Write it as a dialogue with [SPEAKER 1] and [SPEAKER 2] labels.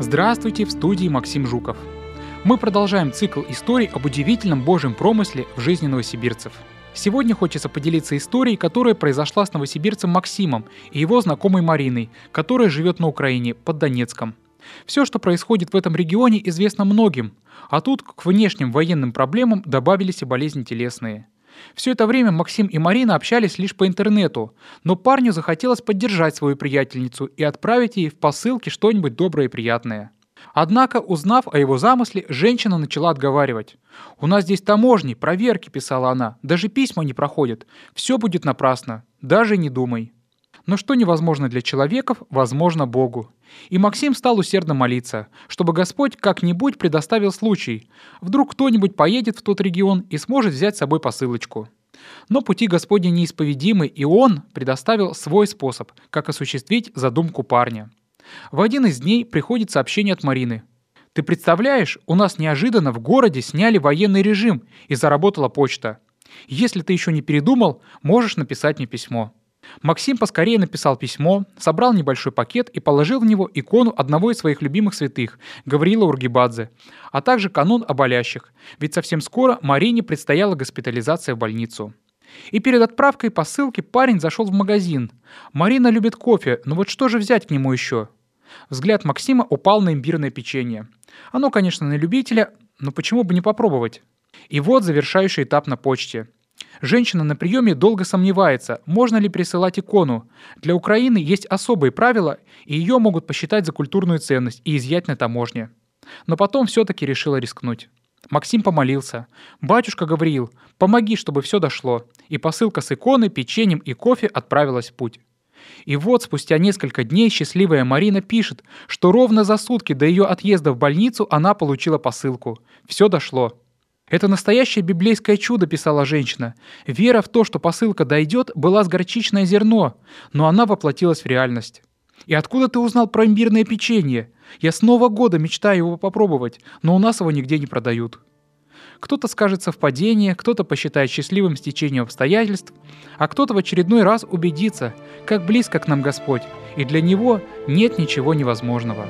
[SPEAKER 1] Здравствуйте, в студии Максим Жуков. Мы продолжаем цикл историй об удивительном Божьем промысле в жизни новосибирцев. Сегодня хочется поделиться историей, которая произошла с новосибирцем Максимом и его знакомой Мариной, которая живет на Украине, под Донецком. Все, что происходит в этом регионе, известно многим, а тут к внешним военным проблемам добавились и болезни телесные – все это время Максим и Марина общались лишь по интернету, но парню захотелось поддержать свою приятельницу и отправить ей в посылке что-нибудь доброе и приятное. Однако, узнав о его замысле, женщина начала отговаривать. «У нас здесь таможни, проверки», — писала она, — «даже письма не проходят. Все будет напрасно. Даже не думай». Но что невозможно для человеков, возможно Богу. И Максим стал усердно молиться, чтобы Господь как-нибудь предоставил случай. Вдруг кто-нибудь поедет в тот регион и сможет взять с собой посылочку. Но пути Господни неисповедимы, и он предоставил свой способ, как осуществить задумку парня. В один из дней приходит сообщение от Марины. «Ты представляешь, у нас неожиданно в городе сняли военный режим, и заработала почта. Если ты еще не передумал, можешь написать мне письмо». Максим поскорее написал письмо, собрал небольшой пакет и положил в него икону одного из своих любимых святых, Гавриила Ургибадзе, а также канон о болящих, ведь совсем скоро Марине предстояла госпитализация в больницу. И перед отправкой посылки парень зашел в магазин. Марина любит кофе, но вот что же взять к нему еще? Взгляд Максима упал на имбирное печенье. Оно, конечно, на любителя, но почему бы не попробовать? И вот завершающий этап на почте – Женщина на приеме долго сомневается, можно ли присылать икону. Для Украины есть особые правила, и ее могут посчитать за культурную ценность и изъять на таможне. Но потом все-таки решила рискнуть. Максим помолился. «Батюшка Гавриил, помоги, чтобы все дошло». И посылка с иконой, печеньем и кофе отправилась в путь. И вот спустя несколько дней счастливая Марина пишет, что ровно за сутки до ее отъезда в больницу она получила посылку. Все дошло. «Это настоящее библейское чудо», — писала женщина. «Вера в то, что посылка дойдет, была с горчичное зерно, но она воплотилась в реальность». «И откуда ты узнал про имбирное печенье? Я с Нового года мечтаю его попробовать, но у нас его нигде не продают». Кто-то скажет совпадение, кто-то посчитает счастливым стечением обстоятельств, а кто-то в очередной раз убедится, как близко к нам Господь, и для Него нет ничего невозможного.